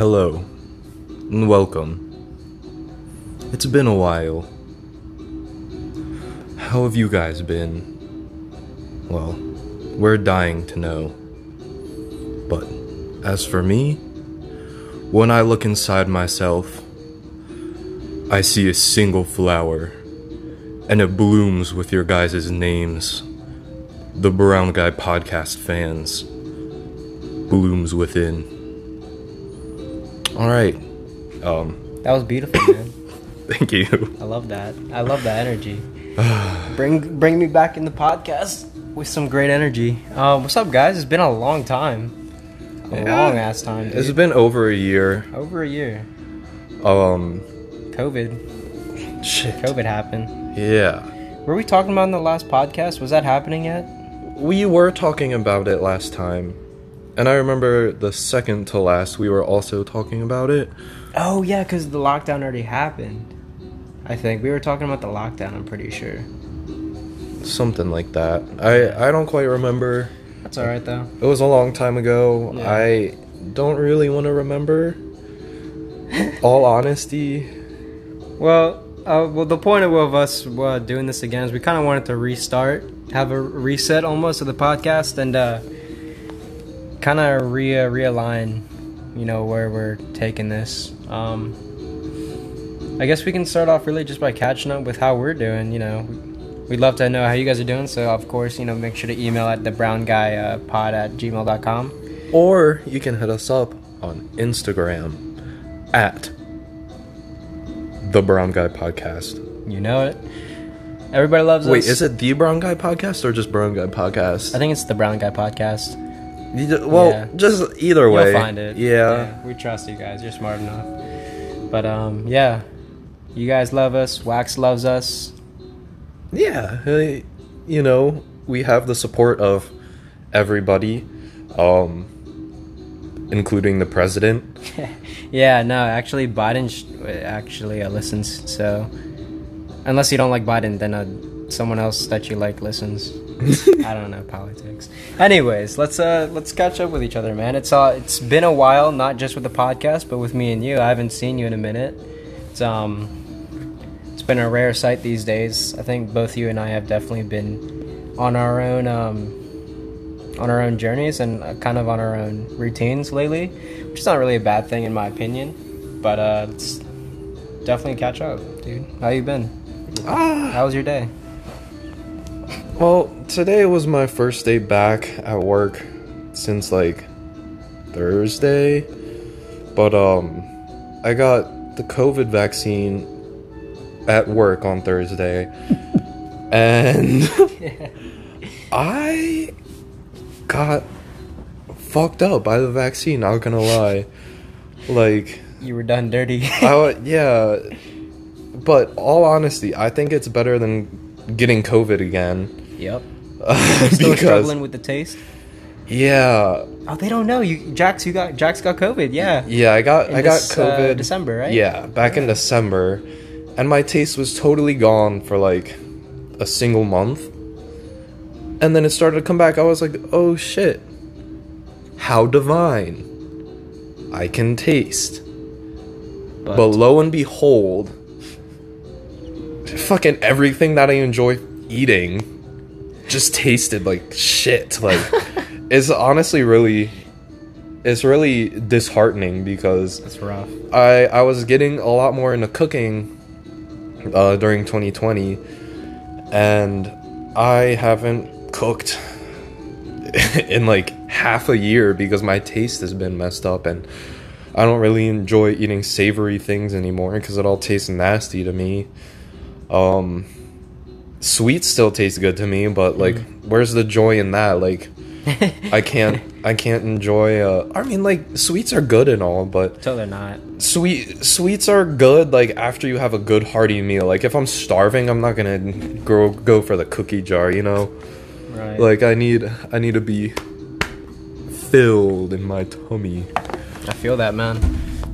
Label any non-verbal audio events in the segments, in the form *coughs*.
Hello, and welcome. It's been a while. How have you guys been? Well, we're dying to know. But as for me, when I look inside myself, I see a single flower, and it blooms with your guys' names. The Brown Guy Podcast fans. Blooms within. Alright. Um, That was beautiful, man. *coughs* thank you. I love that. I love that energy. *sighs* bring bring me back in the podcast with some great energy. Um, what's up, guys? It's been a long time, a Yeah. long ass time. Dude. It's been over a year. over a year. Um, COVID. shit. COVID happened. Yeah. Were we talking about in the last podcast? Was that happening yet? We were talking about it last time. And I remember the second to last, we were also talking about it. Oh yeah, because the lockdown already happened. I think we were talking about the lockdown. I'm pretty sure. Something like that. I, I don't quite remember. That's all right though. It was a long time ago. Yeah. I don't really want to remember. All honesty. Well, uh, well, the point of, of us uh, doing this again is we kind of wanted to restart, have a reset almost of the podcast, and uh, kind of re realign, you know, where we're taking this. Um, I guess we can start off really just by catching up with how we're doing. You know, we'd love to know how you guys are doing. So, of course, you know, make sure to email at the brown guy uh, pod at gmail.com. Or you can hit us up on Instagram at the Brown Guy Podcast. You know it. Everybody loves us. Wait, us. is it the Brown Guy Podcast or just Brown Guy Podcast? I think it's the brown guy podcast. You- Well, Yeah. just either way. You'll find it. Yeah. We trust you guys. You're smart enough. But um, yeah. You guys love us. Wax loves us. Yeah. uh, You know, we have the support of everybody, um, including the president. *laughs* Yeah, no, actually Biden sh- actually uh, listens. So unless you don't like Biden, then uh, someone else that you like listens. *laughs* I don't know politics. Anyways, let's uh let's catch up with each other, man. It's uh it's been a while, not just with the podcast, but with me and you. I haven't seen you in a minute. It's um it's been a rare sight these days. I think both you and I have definitely been on our own um on our own journeys and uh, kind of on our own routines lately, which is not really a bad thing in my opinion. But uh let's definitely catch up, dude. How you been? Ah. How was your day? Well, today was my first day back at work since like Thursday. But um I got the COVID vaccine at work on Thursday. *laughs* and I got fucked up by the vaccine, not gonna lie. Like You were done dirty. *laughs* I yeah, but all honesty, I think it's better than getting COVID again. Yep. *laughs* Uh, Still because struggling with the taste. yeah, Oh, they don't know you, Jax. You got Jax got COVID. Yeah. yeah, I got In I got this, uh, COVID December, right? Yeah, back in December, and my taste was totally gone for like a single month, and then it started to come back. I was like, oh shit, how divine! I can taste. But, But lo and behold, fucking everything that I enjoy eating just tasted like shit. Like, *laughs* it's honestly really, it's really disheartening because it's rough. I I was getting a lot more into cooking uh, during 2020, and I haven't cooked *laughs* in like half a year because my taste has been messed up and I don't really enjoy eating savory things anymore because it all tastes nasty to me. Um, sweets still taste good to me, but like, where's the joy in that? Like, *laughs* I can't, I can't enjoy. Uh, I mean, like, sweets are good and all, but So they're not. sweet sweets are good. Like after you have a good hearty meal. Like if I'm starving, I'm not gonna go go for the cookie jar. You know, Right. like I need, I need to be filled in my tummy. I feel that, man.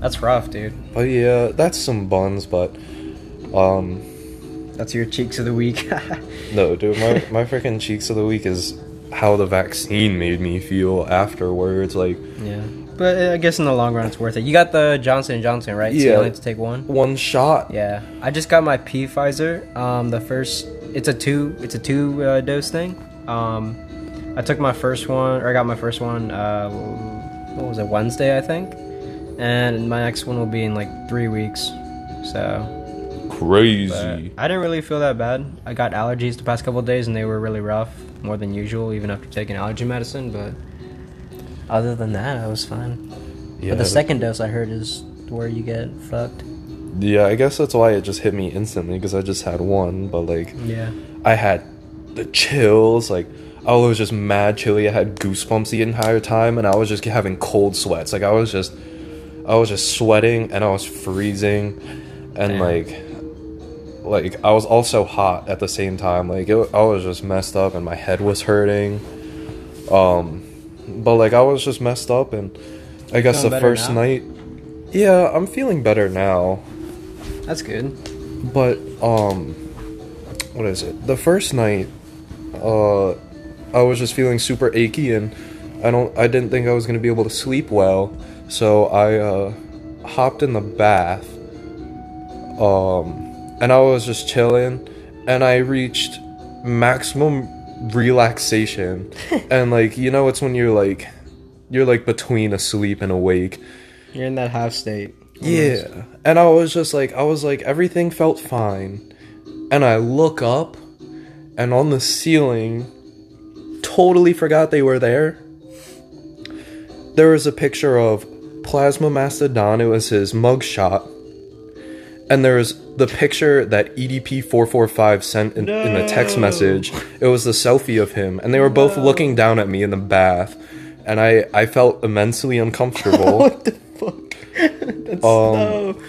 That's rough, dude. But yeah, that's some buns, but um That's your cheeks of the week. *laughs* no, dude, my my freaking cheeks of the week is how the vaccine made me feel afterwards. Like yeah. but I guess in the long run, it's worth it. You got the Johnson and Johnson, right? So you Yeah. only have to take one. One shot. Yeah, I just got my P Pfizer. Um, the first, it's a two, it's a two uh, dose thing. Um, I took my first one, or I got my first one. Uh, what was it? Wednesday, I think. And my next one will be in like three weeks. So Crazy. but I didn't really feel that bad. I got allergies the past couple days, and they were really rough, more than usual, even after taking allergy medicine. But other than that, I was fine. yeah. But the second dose, I heard, is where you get fucked. Yeah, I guess that's why it just hit me instantly because I just had one, but like Yeah. I had the chills, like oh, I was just mad chilly. I had goosebumps the entire time, and I was just having cold sweats. Like I was just, I was just sweating, and I was freezing, and Damn. like, like I was also hot at the same time. Like it, I was just messed up, and my head was hurting. Um, but like I was just messed up, and I guess the first now? night, yeah, I'm feeling better now. That's good. But um what is it? The first night uh I was just feeling super achy and I don't I didn't think I was going to be able to sleep well. So I uh hopped in the bath. Um and I was just chilling and I reached maximum relaxation. *laughs* and like you know it's when you're like you're like between asleep and awake. You're in that half state. Yeah. And I was just like, I was like, everything felt fine. And I look up, and on the ceiling, totally forgot they were there. There was a picture of Plasma Mastodon, it was his mugshot. And there was the picture that E EDP445 sent in, in a text message. It was the selfie of him, and they were both looking down at me in the bath. And I, I felt immensely uncomfortable. *laughs* what the fuck? That's Um, no.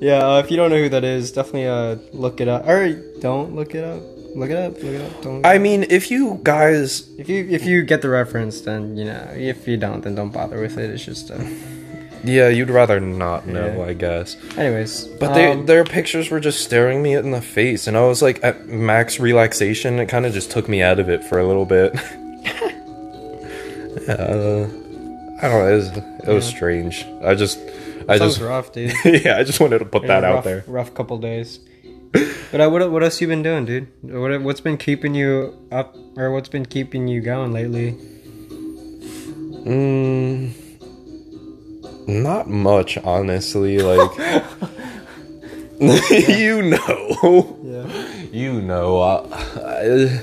Yeah, uh, if you don't know who that is, definitely uh look it up. Or don't look it up. Look it up. Look it up. Don't. I mean, if you guys, if you if you get the reference, then you know. If you don't, then don't bother with it. It's just. Uh... yeah, you'd rather not know, Yeah. I guess. Anyways, But they, um, their pictures were just staring me in the face, and I was like at max relaxation. It kind of just took me out of it for a little bit. *laughs* uh, I don't know. It was, it was strange. I just, I sounds just, *laughs* rough, dude. yeah, I just wanted to put that Yeah, out there. Rough couple days. But uh, what what else you been doing, dude? What what's been keeping you up, or what's been keeping you going lately? Mm, not much, honestly. Like, *laughs* you know. Yeah. you know, uh, I,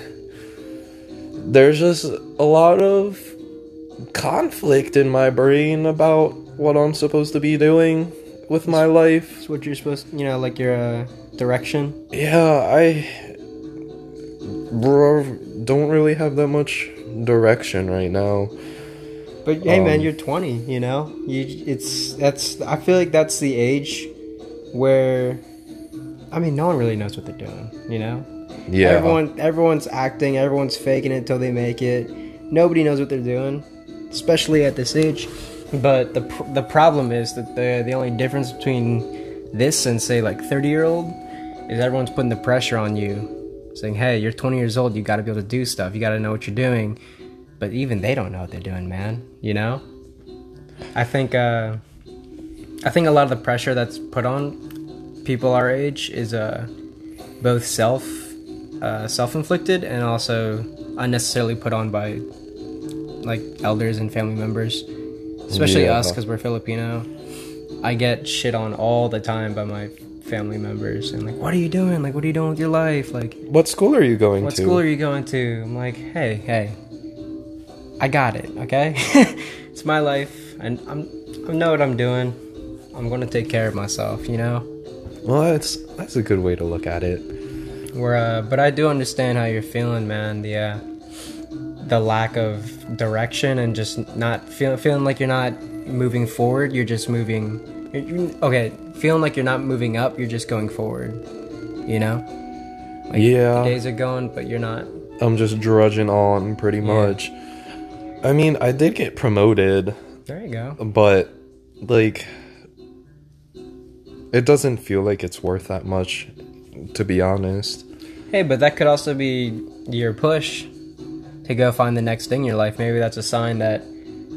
there's just a lot of conflict in my brain about what I'm supposed to be doing with my life. That's what you're supposed, you know, like your uh, direction. Yeah, I bro, don't really have that much direction right now. But hey, man, Um, you're 20. You know, you it's that's. I feel like that's the age where, I mean, no one really knows what they're doing. You know, Yeah. everyone everyone's acting, everyone's faking it until they make it. Nobody knows what they're doing, especially at this age. But the pr- the problem is that the the only difference between this and say like 30 year old is everyone's putting the pressure on you, saying, "Hey, you're 20 years old. You got to be able to do stuff. You got to know what you're doing." But even they don't know what they're doing, man. You know. I think uh, I think a lot of the pressure that's put on people our age is uh, both self uh, self inflicted and also unnecessarily put on by like elders and family members, especially Yeah. us because we're Filipino. I get shit on all the time by my family members and like, what are you doing? Like, what are you doing with your life? Like, what school are you going what to? What school are you going to? I'm like, hey, hey, I got it. Okay, *laughs* it's my life, and I'm I know what I'm doing. I'm gonna take care of myself. You know. well, that's that's a good way to look at it. Where, uh, but I do understand how you're feeling, man. The uh, the lack of direction and just not feeling feeling like you're not moving forward. You're just moving. You're, you're- okay, feeling like you're not moving up. You're just going forward. You know. Like, Yeah. Days are going, but you're not. I'm just drudging on pretty much. I mean, I did get promoted, There you go. but like it doesn't feel like it's worth that much to be honest. Hey, but that could also be your push to go find the next thing in your life. Maybe that's a sign that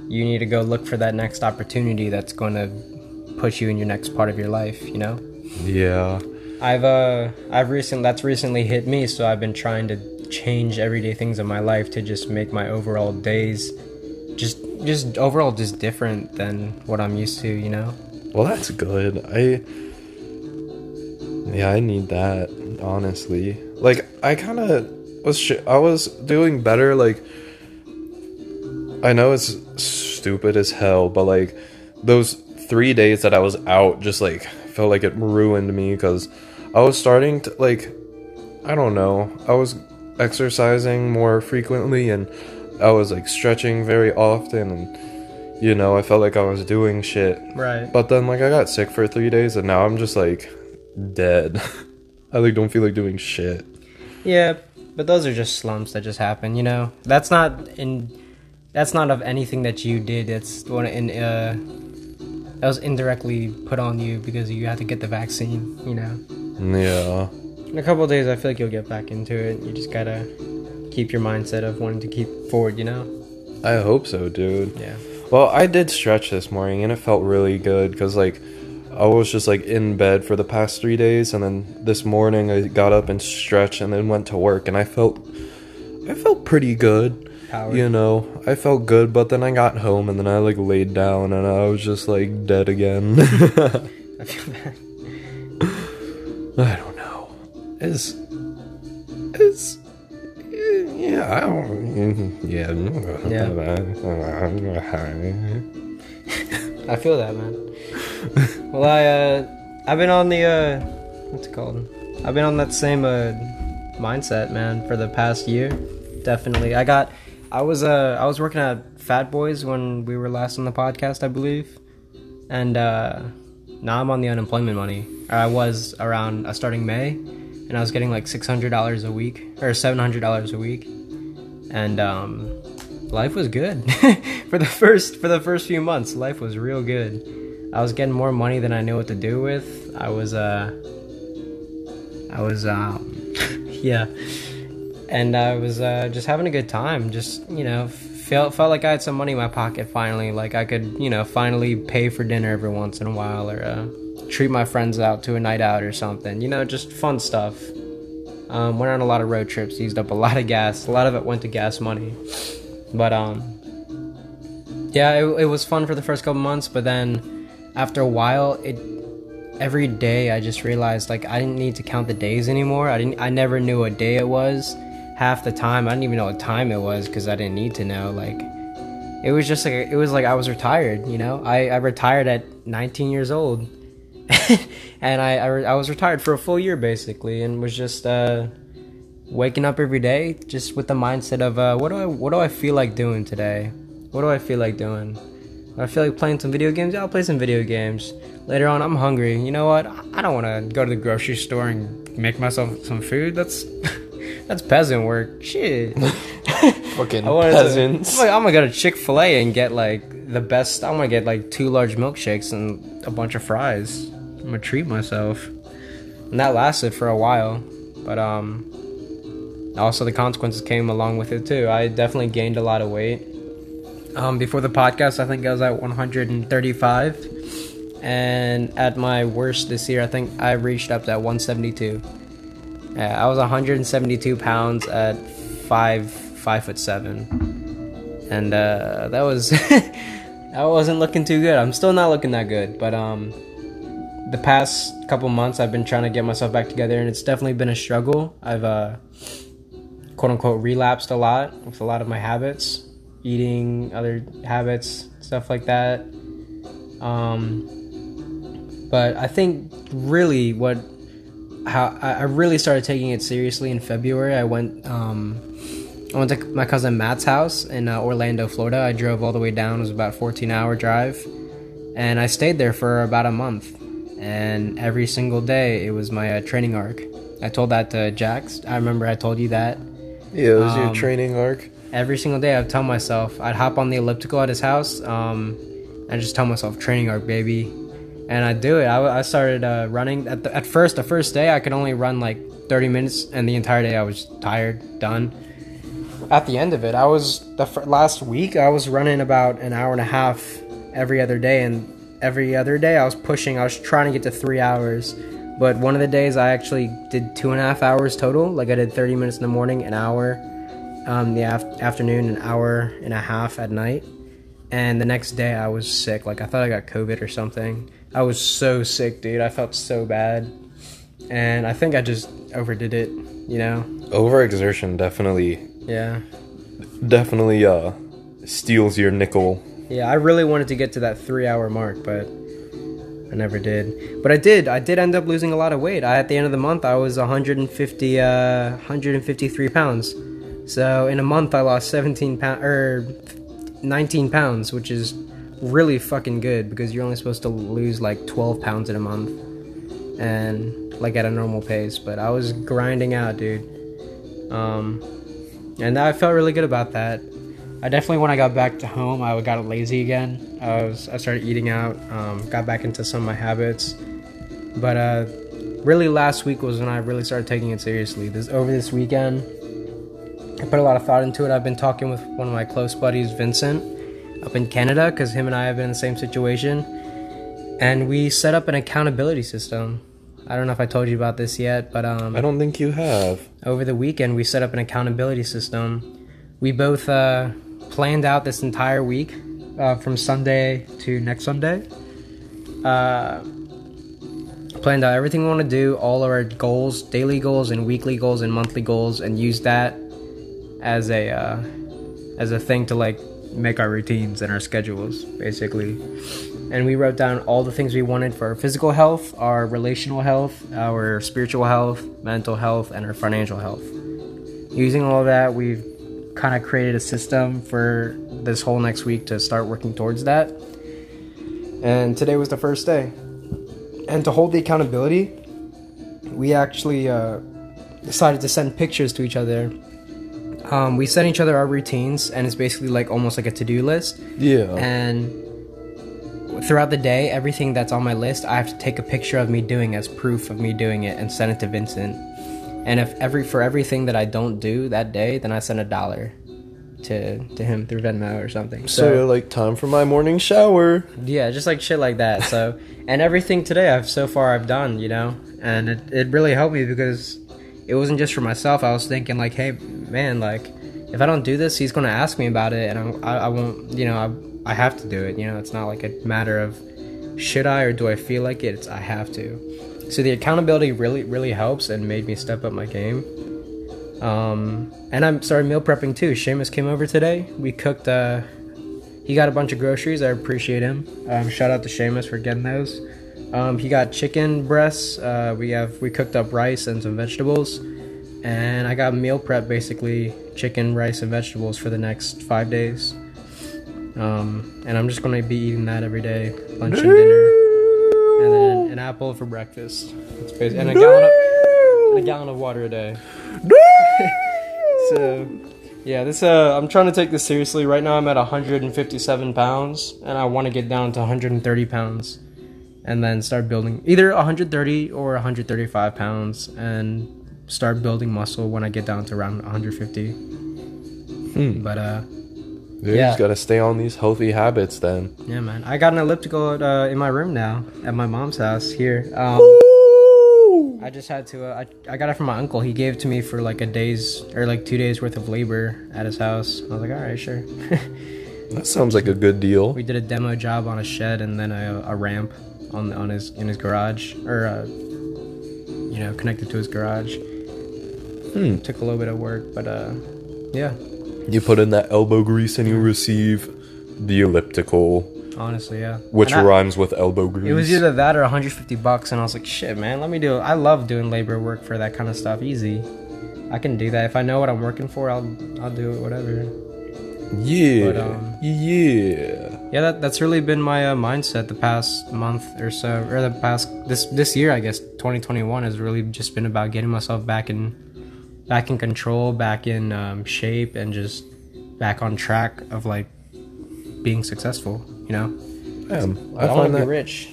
you need to go look for that next opportunity that's going to push you in your next part of your life. You know. Yeah. I've uh I've recent that's recently hit me, so I've been trying to change everyday things in my life to just make my overall days just just overall just different than what I'm used to, you know. Well, that's good. I yeah, I need that honestly. Like I kind of was sh- I was doing better like I know it's stupid as hell, but like those 3 days that I was out just like felt like it ruined me cuz I was starting to like I don't know. I was exercising more frequently and I was like stretching very often and you know, I felt like I was doing shit. Right. But then like I got sick for 3 days and now I'm just like dead. *laughs* I like don't feel like doing shit. Yeah, but those are just slumps that just happen, you know. That's not in that's not of anything that you did. It's one in uh that was indirectly put on you because you had to get the vaccine, you know. Yeah. In a couple of days, I feel like you'll get back into it. You just gotta keep your mindset of wanting to keep forward, you know? I hope so, dude. Yeah. Well, I did stretch this morning and it felt really good cuz like I was just like in bed for the past 3 days and then this morning I got up and stretched and then went to work and I felt I felt pretty good. Power. You know, I felt good, but then I got home and then I like laid down and I was just like dead again. *laughs* I feel bad. I don't. It's it's yeah, I don't yeah. *laughs* I feel that, man. well, I uh, I've been on the uh, what's it called? I've been on that same uh mindset, man, for the past year. Definitely, I got. I was uh, I was working at Fat Boys when we were last on the podcast, I believe, and uh, now I'm on the unemployment money. I was around uh, starting May, and I was getting like six hundred dollars a week or seven hundred dollars a week, and um, life was good *laughs* for the first for the first few months. Life was real good. I was getting more money than I knew what to do with. I was uh, I was um, *laughs* yeah, and I was uh, just having a good time. Just you know, felt felt like I had some money in my pocket finally. Like I could you know finally pay for dinner every once in a while or uh, treat my friends out to a night out or something. You know, just fun stuff. Um, went on a lot of road trips, used up a *laughs* lot of gas. A lot of it went to gas money, but um, yeah, it, it was fun for the first couple months. But then after a while, it every day I just realized like I didn't need to count the days anymore. I didn't. I never knew what day it was. Half the time, I didn't even know what time it was because I didn't need to know. Like, it was just like it was like I was retired. You know, I I retired at 19 years old, *laughs* and I I, re- I was retired for a full year basically, and was just uh waking up every day just with the mindset of uh what do I what do I feel like doing today? What do I feel like doing? I feel like playing some video games. Yeah, I'll play some video games. Later on, I'm hungry. You know what? I don't want to go to the grocery store and make myself some food. That's *laughs* that's peasant work. Shit. *laughs* Fucking peasants. To, I'm gonna go to Chick Fil A and get like the best. I'm gonna get like two large milkshakes and a bunch of fries. I'm gonna treat myself. And that lasted for a while, but um, also the consequences came along with it too. I definitely gained a lot of weight. Um, before the podcast, I think I was at 135, and at my worst this year, I think I reached up to 172. Yeah, I was 172 pounds at five five foot seven, and uh, that was *laughs* that wasn't looking too good. I'm still not looking that good, but um, the past couple months I've been trying to get myself back together, and it's definitely been a struggle. I've uh, quote unquote relapsed a lot with a lot of my habits, eating, other habits, stuff like that. Um, but I think really what how I really started taking it seriously in February. I went um, I went to my cousin Matt's house in uh, Orlando, Florida. I drove all the way down. It was about a 14 hour drive, and I stayed there for about a month. And every single day, it was my uh, training arc. I told that to Jax. I remember I told you that. Yeah, it was your Um, training arc. Every single day, I'd tell myself I'd hop on the elliptical at his house, um, and just tell myself training arc, baby, and I'd do it. I, I started uh, running at the, at first. The first day, I could only run like 30 minutes, and the entire day I was tired, done. at the end of it, I was the fir- last week I was running about an hour and a half every other day, and every other day I was pushing. I was trying to get to three hours, but one of the days I actually did two and a half hours total. Like I did thirty minutes in the morning, an hour, um, the af- afternoon, an hour and a half at night, and the next day I was sick. Like I thought I got COVID or something. I was so sick, dude. I felt so bad, and I think I just overdid it. You know? Overexertion definitely, Yeah. definitely uh, steals your nickel. Yeah, I really wanted to get to that three hour mark, but I never did. But I did. I did end up losing a lot of weight. I, at the end of the month, I was 150, uh, 153 pounds. So in a month, I lost 17 pounds or 19 pounds, which is really fucking good because you're only supposed to lose like 12 pounds in a month, and like at a normal pace. But I was grinding out, dude. Um, and I felt really good about that. I definitely when I got back to home, I got lazy again. I was I started eating out, um, got back into some of my habits, but uh, really last week was when I really started taking it seriously. This over this weekend, I put a lot of thought into it. I've been talking with one of my close buddies, Vincent, up in Canada, because him and I have been in the same situation, and we set up an accountability system. I don't know if I told you about this yet, but um, I don't think you have. over the weekend we set up an accountability system we both uh, planned out this entire week uh, from sunday to next sunday uh, planned out everything we want to do all of our goals daily goals and weekly goals and monthly goals and use that as a uh, as a thing to like make our routines and our schedules basically and we wrote down all the things we wanted for our physical health, our relational health, our spiritual health, mental health, and our financial health. Using all that, we've kind of created a system for this whole next week to start working towards that. And today was the first day. And to hold the accountability, we actually uh, decided to send pictures to each other. Um, we send each other our routines, and it's basically like almost like a to do list Yeah. and throughout the day everything that's on my list i have to take a picture of me doing as proof of me doing it and send it to vincent and if every for everything that i don't do that day then i send a dollar to to him through venmo or something. So, you're like, time for my morning shower. yeah just like shit like that. So *laughs* and everything today i've so far i've done you know? And it, it really helped me because it wasn't just for myself. I was thinking like hey man like if i don't do this he's going to ask me about it and I'm, I, I won't you know I, I have to do it. You know it's not like a matter of should i or do i feel like it? It's i have to so the accountability really really helps and made me step up my game um, and i'm started meal prepping too Seamus came over today we cooked uh he got a bunch of groceries. I appreciate him. Um, shout out to Seamus for getting those. Um, he got chicken breasts. Uh, we have we cooked up rice and some vegetables, and I got meal prep basically chicken, rice, and vegetables for the next five days. Um, and I'm just gonna be eating that every day, lunch and dinner, and then an apple for breakfast. It's basi- and a gallon of, and a gallon of water a day. *laughs* So, yeah, this uh, I'm trying to take this seriously. Right now, I'm at 157 pounds, and I want to get down to 130 pounds, and then start building either 130 or 135 pounds, and start building muscle when I get down to around 150. Hmm. But uh, You Yeah. just gotta stay on these healthy habits then. yeah, man, I got an elliptical uh, in my room now at my mom's house here. Um, I just had to. Uh, I, I got it from my uncle. He gave it to me for like a day's or like two days worth of labor at his house. I was like, all right, sure. *laughs* That sounds like a good deal. we did a demo job on a shed and then a, a ramp on on his in his garage or uh, you know connected to his garage. Hmm. Took a little bit of work, but uh, yeah. You put in that elbow grease and you receive the elliptical, Honestly, yeah. which And I- rhymes with elbow grease. It was either that or 150 bucks, and I was like, shit, man, let me do it. I love doing labor work for that kind of stuff. Easy. I can do that. If I know what I'm working for, I'll I'll do it. Whatever. yeah, But, um, yeah. Yeah, that, that's really been my uh, mindset the past month or so, or the past this this year, I guess 2021 has really just been about getting myself back in back in control, back in um, shape, and just back on track of like being successful. You know, Damn, I, I want find to be rich.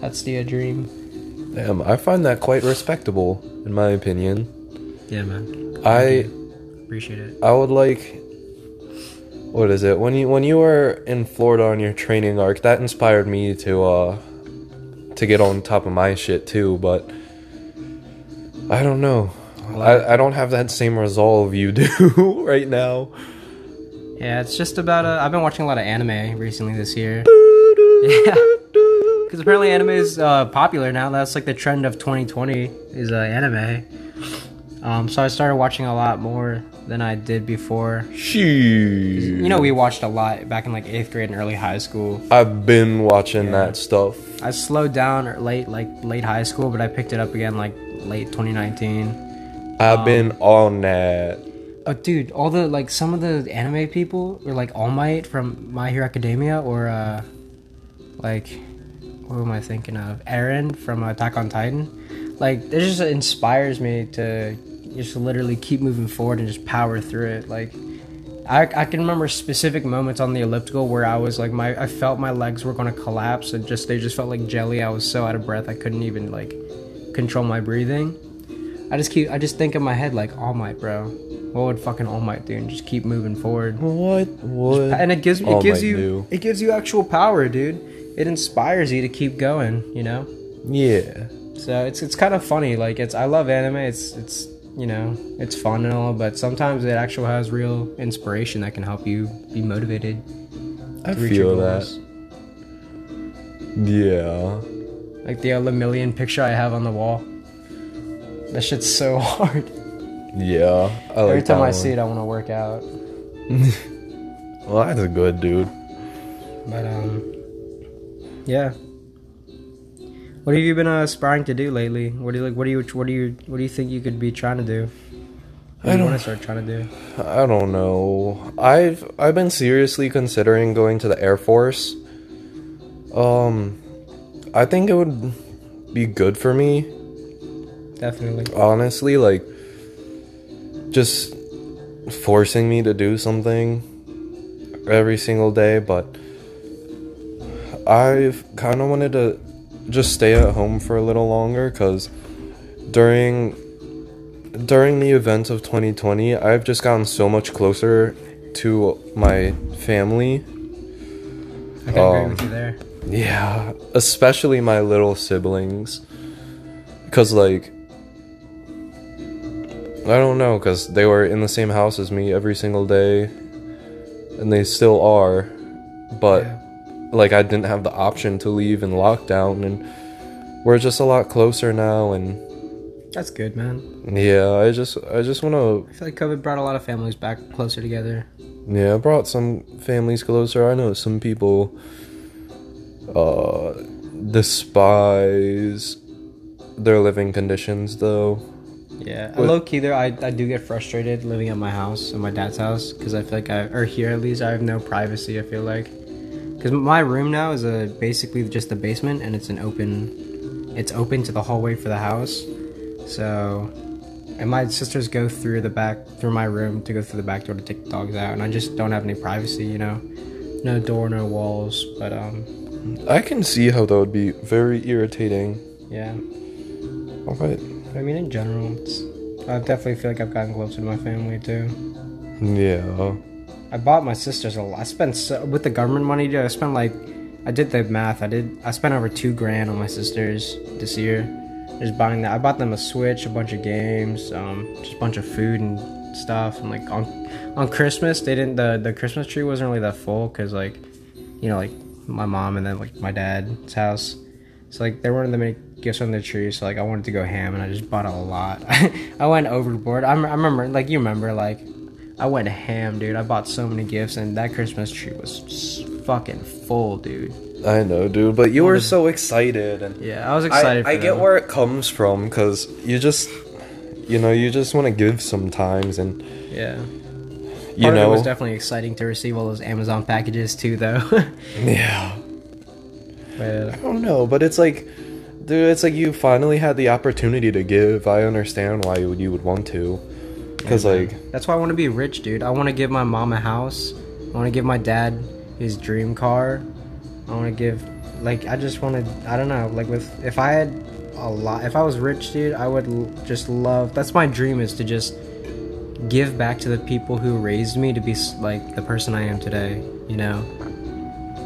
That's the uh, dream. Damn, I find that quite respectable, in my opinion. Yeah, man. I appreciate it. I would like what is it? When you when you were in Florida on your training arc, that inspired me to uh to get on top of my shit too, but I don't know. I, I don't have that same resolve you *laughs* do right now. Yeah, it's just about. Uh, I've been watching a lot of anime recently this year. *laughs* Yeah, because apparently anime is uh, popular now. That's like the trend of 2020 is uh, anime. Um, so I started watching a lot more than I did before. Shit. You know, we watched a lot back in like eighth grade and early high school. I've been watching Yeah. that stuff. I slowed down or late, like late high school, but I picked it up again like late 2019. I've Um, been on that. Oh, dude, all the like some of the anime people were like All Might from My Hero Academia, or uh, like what am I thinking of? Eren from Attack on Titan. Like, it just inspires me to just literally keep moving forward and just power through it. Like, I, I can remember specific moments on the elliptical where I was like my I felt my legs were gonna collapse and just they just felt like jelly. I was so out of breath I couldn't even like control my breathing. I just keep I just think in my head like All Might, bro. What would fucking All Might do? And just keep moving forward. What? What? And it gives it All gives Might you do? it gives you actual power, dude. It inspires you to keep going. You know. Yeah. So it's it's kind of funny. Like it's I love anime. It's it's you know it's fun and all, but sometimes it actually has real inspiration that can help you be motivated. I to reach your feel that. Yeah. Like the uh, million picture I have on the wall. That shit's so *laughs* hard. Yeah. I like Every time I see it, I want to work out. *laughs* Well, that's a good dude. But um, yeah. What have you been uh, aspiring to do lately? What do you like? What do you what do you what do you think you could be trying to do? What I do you don't- want to start trying to do? I don't know. I've I've been seriously considering going to the Air Force. Um I think it would be good for me, Definitely. honestly, like just forcing me to do something every single day, but I've kind of wanted to just stay at home for a little longer cuz during during the events of 2020, I've just gotten so much closer to my family. I can agree Um, with you there. Yeah, especially my little siblings. Cuz like I don't know cuz they were in the same house as me every single day and they still are. But Yeah. like I didn't have the option to leave in lockdown and we're just a lot closer now and That's good, man. yeah, I just I just want to I feel like COVID brought a lot of families back closer together. Yeah, I brought some families closer. I know some people uh despise their living conditions though. Yeah, What- low key there, I, I do get frustrated living at my house, at my dad's house, because I feel like I, or here at least, I have no privacy. I feel like, because my room now is a basically just a basement, and it's an open, it's open to the hallway for the house. So, and my sisters go through the back through my room to go through the back door to take the dogs out, and I just don't have any privacy. You know, no door, no walls. But um, I can see how that would be very irritating. yeah. Alright. But I mean, in general, it's, I definitely feel like I've gotten closer to my family too. Yeah. I bought my sisters a lot. I spent so, with the government money. Dude, I spent like, I did the math. I did. I spent over two grand on my sisters this year, just buying that. I bought them a Switch, a bunch of games, um, just a bunch of food and stuff. And like on on Christmas, they didn't. The the Christmas tree wasn't really that full because like, you know, like my mom and then like my dad's house. So like there weren't that many gifts on the tree. So like I wanted to go ham and I just bought a lot. *laughs* I went overboard. I, rem- I remember like you remember like I went ham, dude. I bought so many gifts, and that Christmas tree was fucking full, dude. I know, dude, but you were so excited and Yeah, I was excited. I, I get where it comes from cuz you just you know, you just want to give sometimes and Yeah, you Part of it was definitely exciting to receive all those Amazon packages too, though. *laughs* Yeah. but uh, I don't know, but it's like, dude, it's like you finally had the opportunity to give. I understand why you would, you would want to, because like, that's why I want to be rich, dude. I want to give my mom a house. I want to give my dad his dream car. I want to give, like, I just want to. I don't know, like with if I had a lot, if I was rich, dude, I would l- just love. That's my dream is to just give back to the people who raised me to be like the person I am today. You know,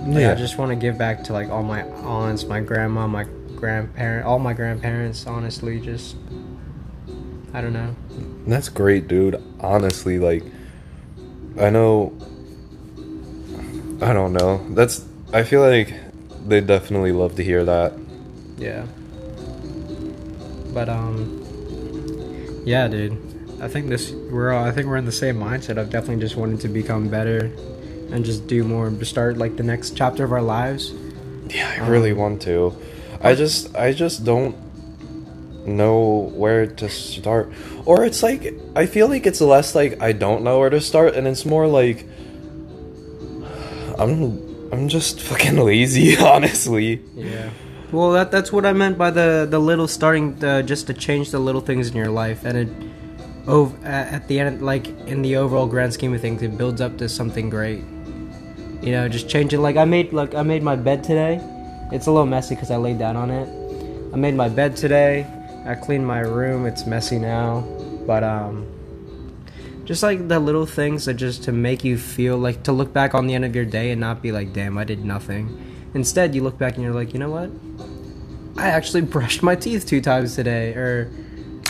like, I just want to give back to like all my aunts, my grandma, my grandparent, all my grandparents. Honestly, just I don't know. That's great, dude. Honestly, like, I know. I don't know. That's. I feel like they definitely love to hear that. Yeah. But um yeah, dude. I think this we're all, I think we're in the same mindset I've definitely just wanted to become better and just do more and start like the next chapter of our lives. Yeah, I really Um, want to. I just. I just don't know where to start. Or it's like. I feel like it's less like I don't know where to start, and it's more like. I'm. I'm just fucking lazy, *laughs* honestly. Yeah. Well, that that's what I meant by the the little starting uh, just to change the little things in your life and it ov- at the end like in the overall grand scheme of things it builds up to something great. You know, just change it like I made like I made my bed today. It's a little messy cuz I laid down on it. I made my bed today. I cleaned my room. It's messy now, but um just like the little things that just to make you feel like to look back on the end of your day and not be like, damn, I did nothing. Instead, you look back and you're like, you know what? I actually *laughs* brushed my teeth two times today, or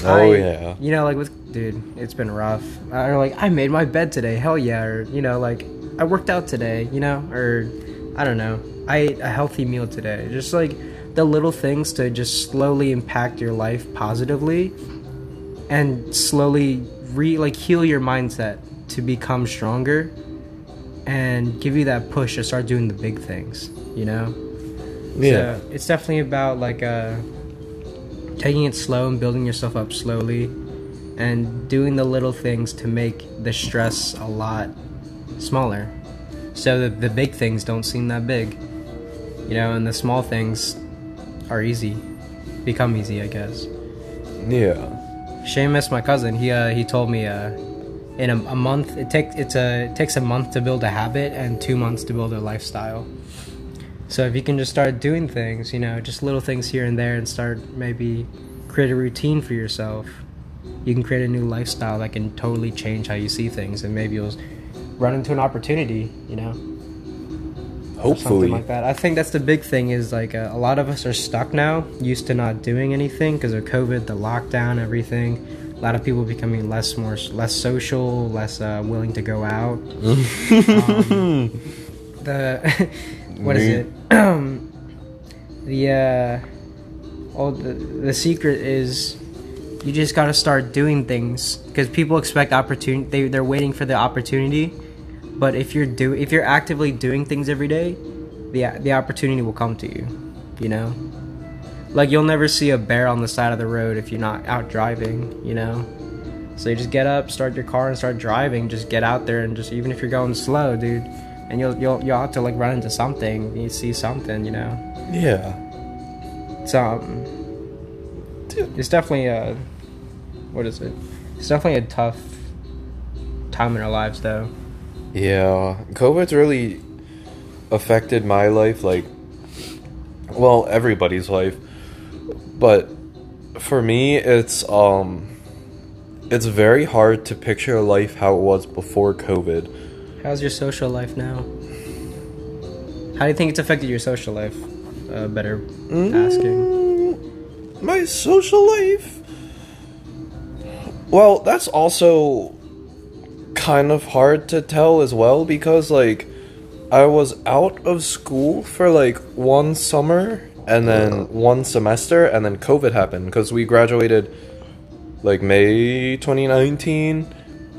Oh, I- yeah. you know, like with dude, it's been rough. Or like I made my bed today, hell yeah, or you know, like I worked out today, you know, or I don't know, I ate a healthy meal today. Just like the little things to just slowly impact your life positively, and slowly re like heal your mindset to become stronger, and give you that push to start doing the big things, you know. Yeah. So it's definitely about like uh, taking it slow and building yourself up slowly, and doing the little things to make the stress a lot smaller, so that the big things don't seem that big, you know, and the small things are easy, become easy, I guess. yeah. Seamus, my cousin, he uh, he told me uh, in a, a month it takes it's a it takes a month to build a habit and two months to build a lifestyle. So if you can just start doing things, you know, just little things here and there, and start maybe create a routine for yourself, you can create a new lifestyle that can totally change how you see things, and maybe you'll run into an opportunity, you know Hopefully. like that. I think that's the big thing is like uh, a lot of us are stuck now, used to not doing anything because of COVID, the lockdown, everything. A lot of people becoming less more less social, less uh, willing to go out. *laughs* um, *laughs* the *laughs* what is it? *clears throat* Um, the uh, oh the the secret is you just got to start doing things because people expect opportunity. They they're waiting for the opportunity, but if you're do if you're actively doing things every day, the the opportunity will come to you. You know, like you'll never see a bear on the side of the road if you're not out driving. You know. So you just get up, start your car, and start driving. Just get out there and just even if you're going slow, dude, and you'll you'll you'll have to like run into something. You see something, you know. Yeah. It's um, it's definitely a, what is it? It's definitely a tough time in our lives, though. Yeah, COVID's really affected my life, like, well, everybody's life. But for me, it's, um, it's very hard to picture life how it was before COVID. How's your social life now? How do you think it's affected your social life? Uh, better asking. Mm, My social life? Well, that's also kind of hard to tell as well because, like, I was out of school for like one summer and then one semester, and then COVID happened because we graduated like May 2019,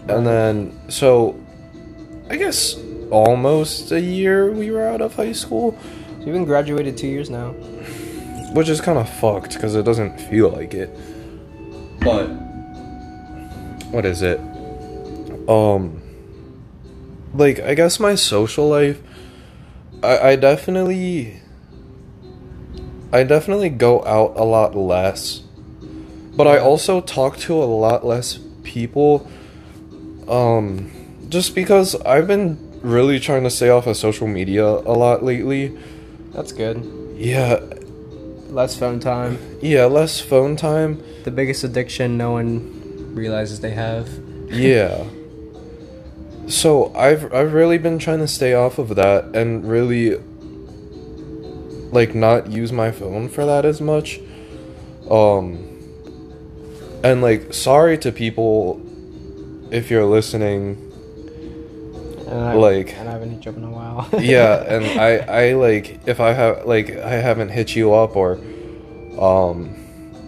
and then so I guess almost a year we were out of high school, you've been graduated two years now. which is kind of fucked because it doesn't feel like it. But what is it? Um, like I guess my social life, I, I definitely, I definitely go out a lot less, but I also talk to a lot less people. Um, just because I've been really trying to stay off of social media a lot lately. That's good. Yeah, Less phone time. yeah, less phone time. The biggest addiction no one realizes they have. yeah. *laughs* So I've I've really been trying to stay off of that and really like not use my phone for that as much. Um and like sorry to people if you're listening And I, Like- and I haven't hit you up in a while. *laughs* yeah and *laughs* i i like if i have like i haven't hit you up or um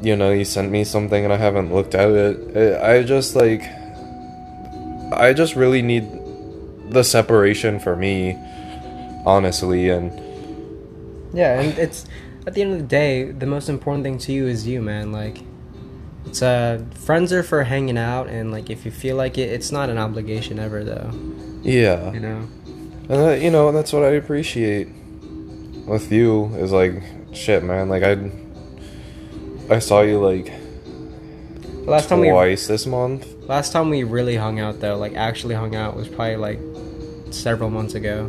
you know you sent me something and i haven't looked at it i I just like i just really need the separation for me honestly and Yeah, and it's at the end of the day, the most important thing to you is you, man. Like, it's uh, friends are for hanging out, and like if you feel like it, it's not an obligation ever, though. yeah You know. and that, you know that's what i appreciate with you is like shit man like i i saw you like The last time we twice this month last time we really hung out though, like actually hung out, was probably like several months ago.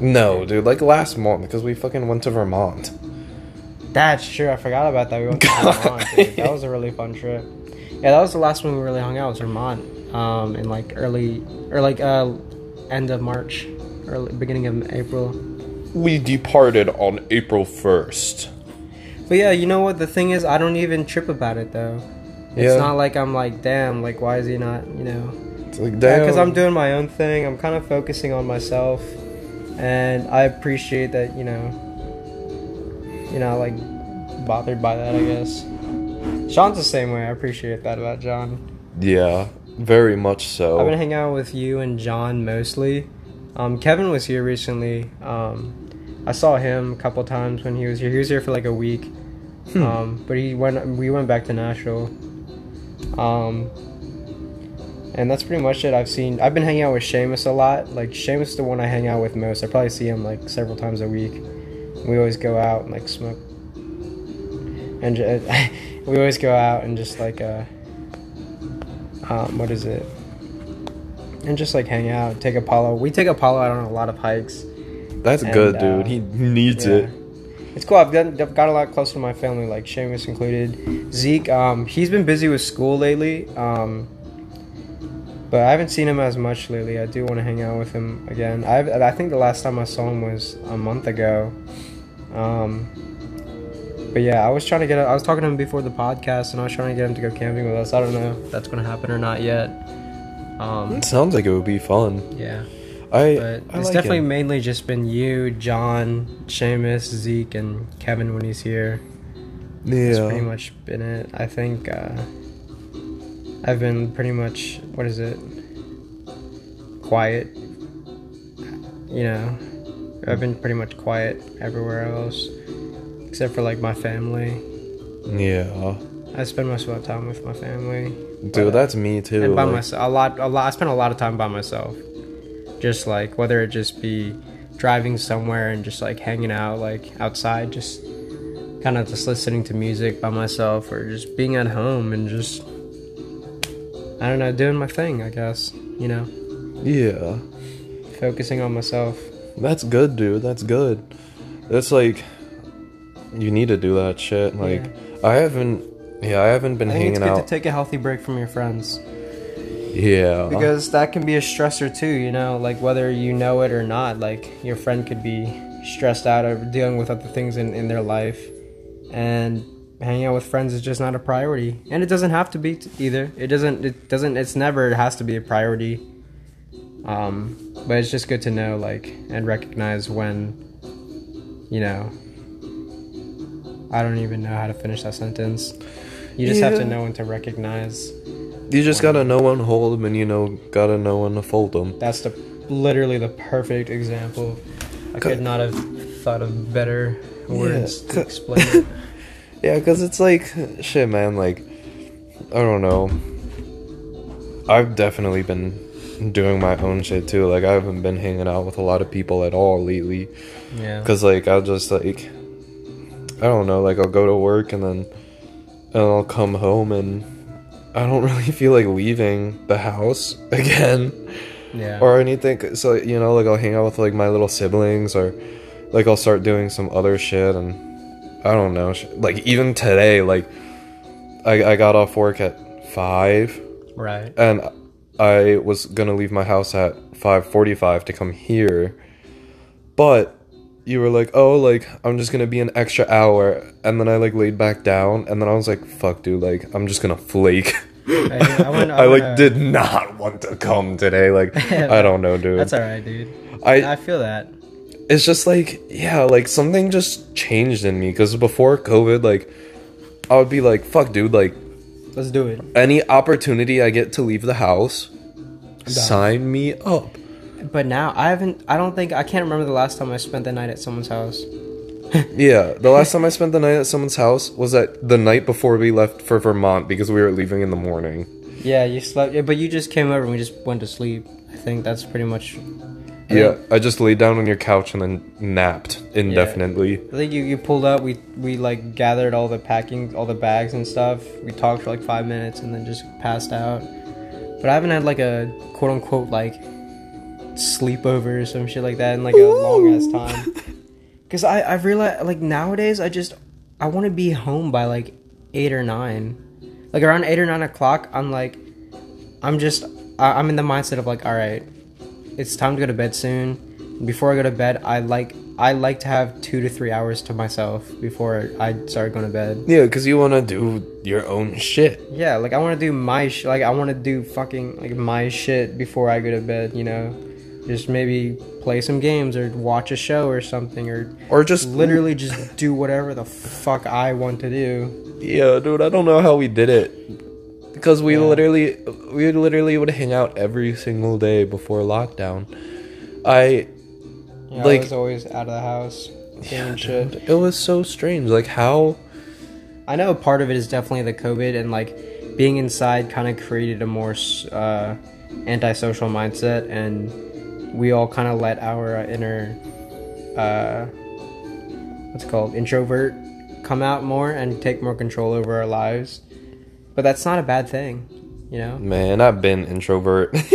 no dude like last month because we fucking went to vermont That's true. I forgot about that. We went to *laughs* Vermont. dude. That was a really fun trip. Yeah, that was the last one we really hung out. Was Vermont, um, in like early or like uh, end of March, early beginning of April. We departed on April 1st. But yeah, you know what? The thing is, I don't even trip about it though. It's Yeah. not like I'm like, damn, like why is he not? You know, It's like, yeah, damn. because I'm doing my own thing. I'm kind of focusing on myself, and I appreciate that. You know, you know, like bothered by that. I guess. Sean's the same way. I appreciate that about John. Yeah, very much so. I've been hanging out with you and John mostly. Um, Kevin was here recently. Um, I saw him a couple times when he was here. He was here for like a week. Hmm. Um, but he went. We went back to Nashville. Um, and that's pretty much it. I've seen. I've been hanging out with Seamus a lot. Like Seamus is the one I hang out with most. I probably see him like several times a week. We always go out and like smoke. And *laughs* we always go out and just like uh, um, what is it? And just like hang out, take Apollo. We take Apollo out on a lot of hikes. That's and, good, uh, dude. He needs Yeah. it. It's cool. I've gotten, I've got a lot closer to my family, like Seamus included. Zeke, um, he's been busy with school lately, um, but I haven't seen him as much lately. I do want to hang out with him again. I I think the last time I saw him was a month ago. Um, but yeah, I was trying to get. I was talking to him before the podcast, and I was trying to get him to go camping with us. I don't know if that's gonna happen or not yet. Um, It sounds like it would be fun. yeah. I, But I it's like definitely him. mainly just been you, John, Seamus, Zeke, and Kevin when he's here. That's pretty much been it. I think uh, I've been pretty much what is it? Quiet. You know, I've been pretty much quiet everywhere else, except for like my family. Yeah. I spend most of my time with my family. Dude, that's me too. and by like- myself a lot a lot i spend a lot of time by myself just like whether it just be driving somewhere and just like hanging out like outside just kind of just listening to music by myself or just being at home and just i don't know doing my thing i guess you know Yeah. focusing on myself That's good, dude. That's good. that's like you need to do that shit. Like I haven't yeah, I haven't been i think it's hanging good out. to take a healthy break from your friends yeah. because that can be a stressor too you know like whether you know it or not like your friend could be stressed out or dealing with other things in, in their life. And hanging out with friends is just not a priority. And it doesn't have to be t- either. It doesn't it doesn't it's never it has to be a priority. Um but it's just good to know like and recognize when you know i don't even know how to finish that sentence. You just have to know when to recognize you just gotta know when to hold them and you know gotta know when to fold them. That's the literally the perfect example. I could not have thought of better words to explain *laughs* it. Yeah, because it's like, shit, man, like, I don't know. I've definitely been doing my own shit too. Like, I haven't been hanging out with a lot of people at all lately. Yeah. Because, like, I'll just, like, I don't know, like, I'll go to work and then and I'll come home and I don't *laughs* really feel like leaving the house *laughs* again Yeah. or anything. So, you know, like, I'll hang out with, like, my little siblings or, like, I'll start doing some other shit and I don't know. Like even today, like I, I got off work at five, right. and I was gonna leave my house at 5:45 to come here, but you were like, "Oh, like I'm just gonna be an extra hour," and then I like laid back down, and then I was like, "Fuck, dude, like I'm just gonna flake." I, I *laughs* went- I I like uh, did not want to come today. Like *laughs* I don't know, dude. That's alright, dude. I I feel that. it's just like yeah like something just changed in me because before covid like i would be like fuck dude like Let's do it. any opportunity i get to leave the house sign me up But now I haven't. I don't think I can't remember the last time I spent the night at someone's house. *laughs* yeah the last time i spent the night at someone's house was at the night before we left for vermont because we were leaving in the morning Yeah, you slept. Yeah, but you just came over and we just went to sleep. I think that's pretty much. I yeah think- i just laid down on your couch and then napped indefinitely I think you, you pulled up. We we like gathered all the packing, all the bags and stuff. We talked for like five minutes and then just passed out. But I haven't had like a quote unquote like sleepover or some shit like that in like a long ass time. *laughs* Cause I I realized like nowadays I just I want to be home by like eight or nine, like around eight or nine o'clock. I'm like I'm just I, I'm in the mindset of like all right, it's time to go to bed soon. Before I go to bed, I like I like to have two to three hours to myself before I start going to bed. yeah because you want to do your own shit Yeah, like I want to do my sh- like I want to do fucking like my shit before I go to bed. You know, just maybe play some games or watch a show or something or or just literally just do whatever the fuck I want to do. Yeah, dude, I don't know how we did it. Because we Yeah. literally we literally would hang out every single day before lockdown. I Yeah, Like- I was always out of the house doing shit. dude, it was so strange. Like how I know part of it is definitely the COVID and like being inside kind of created a more uh, antisocial mindset, and we all kind of let our uh, inner uh, what's it called introvert come out more and take more control over our lives. But that's not a bad thing, you know. man, I've been introvert. *laughs*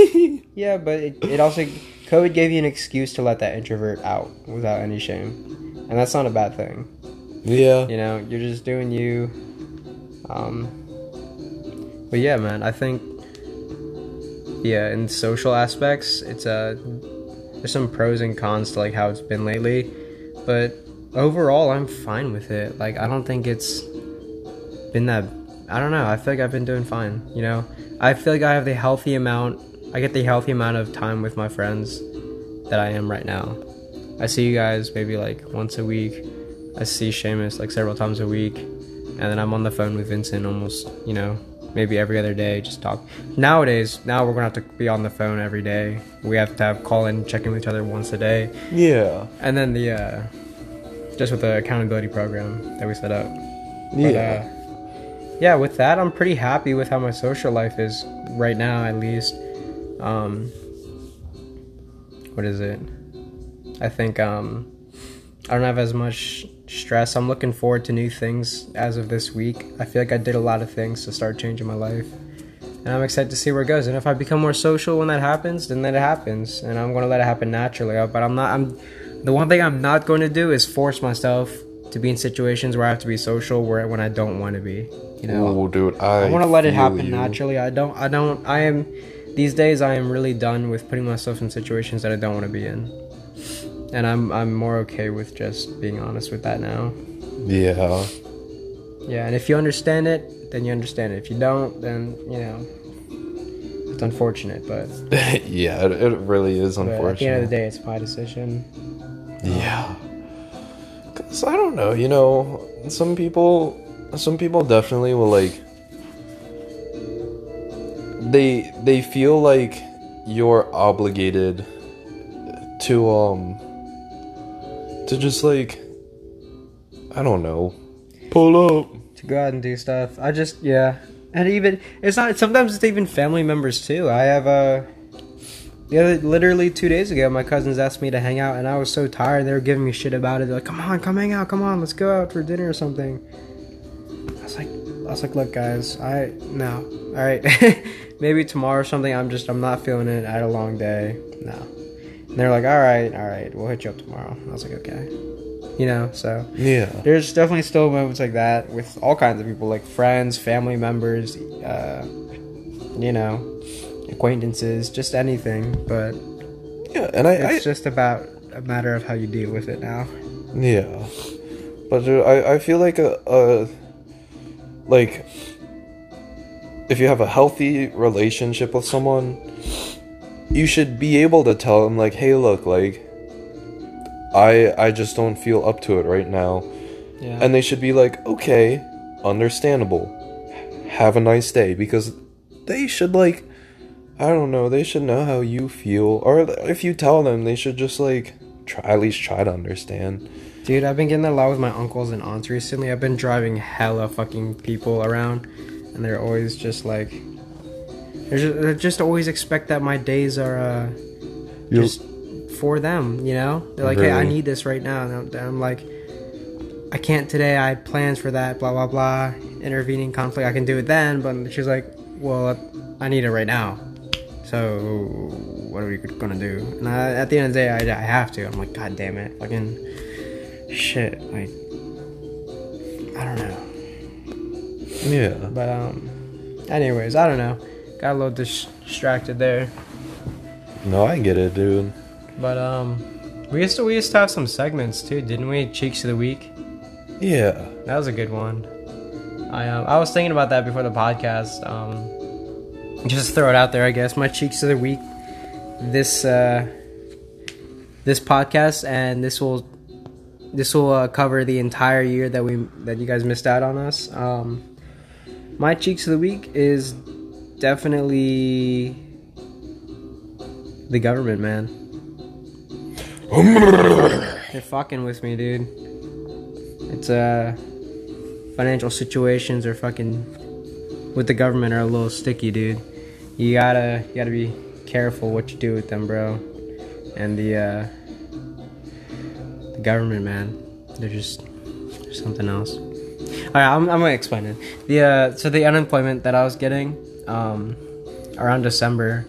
Yeah, but it, it also COVID gave you an excuse to let that introvert out without any shame, and that's not a bad thing. yeah. you know you're just doing you um but yeah man i think yeah in social aspects it's uh there's some pros and cons to like how it's been lately but overall i'm fine with it. Like i don't think it's been that i don't know i feel like i've been doing fine you know? I feel like i have the healthy amount i get the healthy amount of time with my friends that i am right now. I see you guys maybe like once a week. I see Seamus like several times a week, and then I'm on the phone with Vincent almost, you know, maybe every other day, just talk. Nowadays, now we're gonna have to be on the phone every day. We have to have call in, check in with each other once a day, Yeah. and then the uh, just with the accountability program that we set up. But, Yeah. uh, yeah, with that, I'm pretty happy with how my social life is right now, at least. Um, what is it? I think um, I don't have as much stress. I'm looking forward to new things as of this week. I feel like I did a lot of things to start changing my life. And I'm excited to see where it goes. And if I become more social when that happens, then that happens. And I'm going to let it happen naturally. Uh, but I'm not, I'm, the one thing I'm not going to do is force myself to be in situations where I have to be social where when I don't want to be. You know, Oh, dude, I. I want to let it happen you. naturally. I don't. I don't. I am. These days, I am really done with putting myself in situations that I don't want to be in, and I'm I'm more okay with just being honest with that now. Yeah. Yeah, and if you understand it, then you understand it. If you don't, then you know, it's unfortunate. But, *laughs* yeah, it, it really is but unfortunate. at the end of the day, it's my decision. Yeah. Cause I don't know, you know, some people some people definitely will like they they feel like you're obligated to um to just like I don't know, pull up. to go out and do stuff. I just yeah, and even it's not. Sometimes it's even family members too. I have uh, the other literally two days ago, my cousins asked me to hang out, and I was so tired. They were giving me shit about it. They're like, "Come on, come hang out. Come on, let's go out for dinner or something." I was like, I was like, look, guys, I no, all right, *laughs* maybe tomorrow or something. I'm just I'm not feeling it. I had a long day. No, and they're like, all right, all right, we'll hit you up tomorrow. I was like, okay, you know, so Yeah. there's definitely still moments like that with all kinds of people, like friends, family members, uh, you know. acquaintances, just anything. But Yeah, and I, I it's just about a matter of how you deal with it now. Yeah, but dude, I I feel like a, a like if you have a healthy relationship with someone, you should be able to tell them like, hey, look, like I I just don't feel up to it right now, Yeah. and they should be like, okay, understandable. Have a nice day because they should like I don't know, they should know how you feel or if you tell them, they should just like try at least try to understand. Dude, I've been getting a lot with my uncles and aunts recently. I've been driving hella fucking people around, and they're always just like, just, they just always expect that my days are uh, just for them. You know, they're like, hey, I need this right now, and I'm, I'm like, I can't today. I had plans for that. Blah blah blah. Intervening conflict. I can do it then, but she's like, well, I need it right now. So what are we gonna do? And I, at the end of the day, I, I have to. I'm like, god damn it, fucking shit. Like, I don't know. Yeah. But um, anyways, I don't know. Got a little dis- distracted there. No, I get it, dude. But um, we used to we used to have some segments too, didn't we? Cheeks of the week. Yeah. That was a good one. I um, I was thinking about that before the podcast. Um, just throw it out there, I guess. My cheeks of the week. This uh, this podcast, and this will this will uh, cover the entire year that we that you guys missed out on us. Um, my cheeks of the week is definitely the government, man. They're fucking with me, dude. It's uh financial situations are fucking with the government are a little sticky, dude. You gotta you gotta be careful what you do with them, bro. And the uh the government, man, they're just they're something else. All right, I'm, I'm gonna explain it. The uh, so the unemployment that I was getting um, around December,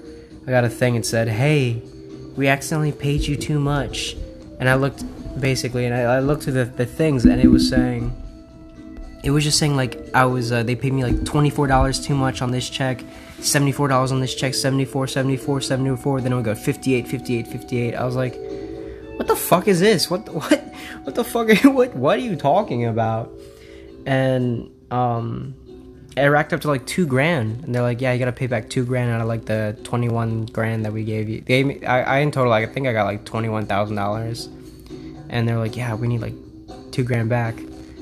I got a thing and said, "Hey, we accidentally paid you too much," and I looked basically, and I, I looked through the, the things, and it was saying, it was just saying like I was uh, they paid me like twenty four dollars too much on this check, seventy four dollars on this check, 74 74 74 Then it would go 58 58 58 I was like, what the fuck is this? What *laughs* what what the fuck? Are what what are you talking about? And um, it racked up to like two grand, and they're like, yeah, you gotta pay back two grand out of like the twenty one grand that we gave you. They gave me I, I in total like I think I got like twenty one thousand dollars, and they're like, yeah, we need like two grand back.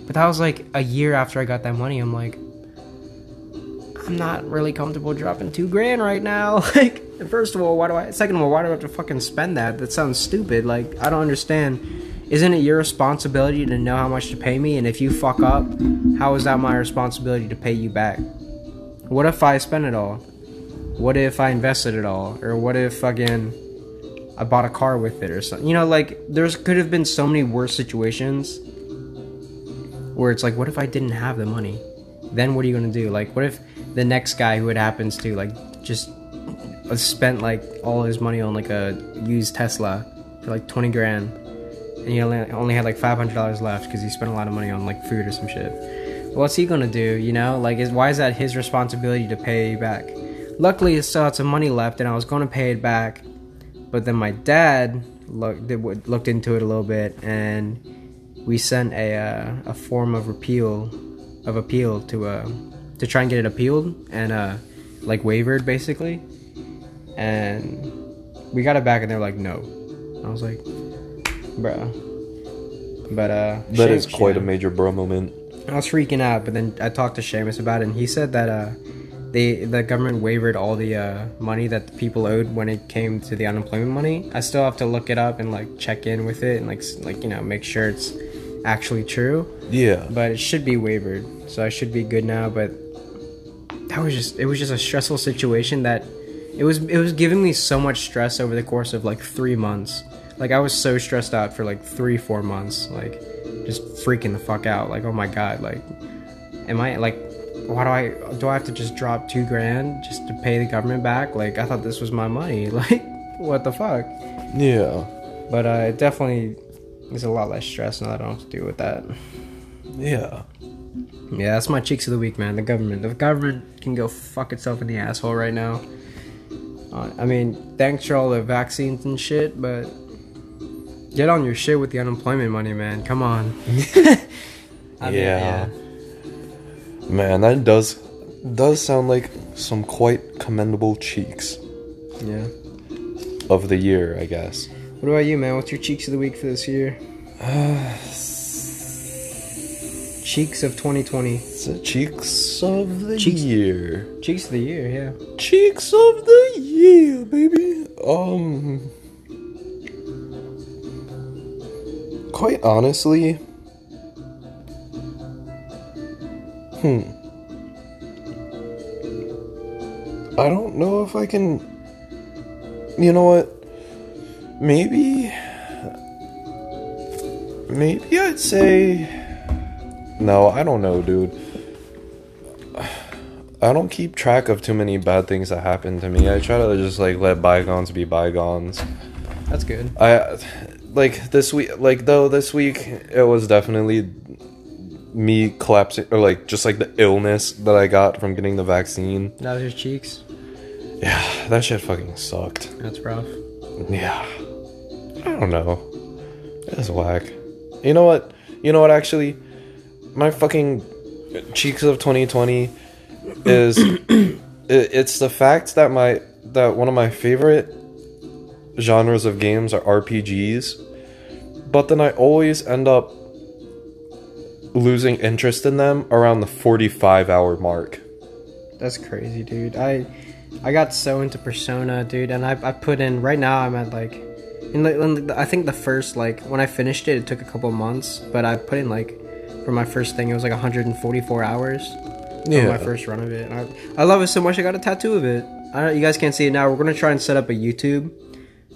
But that was like a year after I got that money. I'm like, I'm not really comfortable dropping two grand right now. *laughs* Like, first of all, why do I? Second of all, why do I have to fucking spend that? That sounds stupid. Like, I don't understand. Isn't it your responsibility to know how much to pay me? And if you fuck up, how is that my responsibility to pay you back? What if I spend it all? What if I invested it all? Or what if fucking I bought a car with it or something? You know, like there's could have been so many worse situations where it's like, what if I didn't have the money? Then what are you gonna do? Like, what if the next guy who it happens to like just spent like all his money on like a used Tesla for like twenty grand, and he only only had like five hundred dollars left because he spent a lot of money on like food or some shit. What's he gonna do? You know, like, is why is that his responsibility to pay back? Luckily, I still had some money left, and I was gonna pay it back, but then my dad looked looked into it a little bit, and we sent a uh, a form of repeal of appeal to uh to try and get it appealed and uh like wavered basically and we got it back and they're like no i was like bruh but uh That is Seamus- quite a major bro moment. I was freaking out, but then I talked to Seamus about it, and he said that uh, they the government wavered all the uh, money that the people owed when it came to the unemployment money. I still have to look it up and like check in with it and like like you know make sure it's actually true. Yeah. But it should be wavered, so I should be good now. But that was just it was just a stressful situation that it was it was giving me so much stress over the course of like three months. Like I was so stressed out for like three four months, like just freaking the fuck out. Like oh my god, like am I like why do I do I have to just drop two grand just to pay the government back? Like I thought this was my money. *laughs* Like what the fuck? Yeah. But uh, it definitely is a lot less stress now that I don't have to deal with that. Yeah. Yeah, that's my cheeks of the week, man. The government. The government can go fuck itself in the asshole right now. Uh, I mean, thanks for all the vaccines and shit, but get on your shit with the unemployment money, man. Come on. *laughs* I mean, Yeah. Man, that does does sound like some quite commendable cheeks yeah. of the year, I guess. What about you, man? What's your cheeks of the week for this year? *sighs* cheeks of 2020. It's the cheeks of the Cheeks- year. Cheeks of the year, yeah. Cheeks of the year, baby. Um Quite honestly, hmm. I don't know if I can You know what? Maybe maybe I'd say No, I don't know, dude. I don't keep track of too many bad things that happen to me. I try to just like let bygones be bygones. That's good. I like this week like though this week it was definitely me collapsing or like just like the illness that I got from getting the vaccine. That was your cheeks. Yeah, that shit fucking sucked. That's rough. Yeah. I don't know. It's whack. You know what? You know what actually? My fucking cheeks of 2020 is *coughs* it, it's the fact that my that one of my favorite genres of games are RPGs, but then I always end up losing interest in them around the 45 hour mark. That's crazy, dude. I I got so into Persona, dude, and I I put in right now I'm at like in like in the- I think the first like when I finished it it took a couple months, but I put in like for my first thing it was like 144 hours. for my first run of it. And I I love it so much I got a tattoo of it. I don't, you guys can't see it now. We're gonna try and set up a YouTube.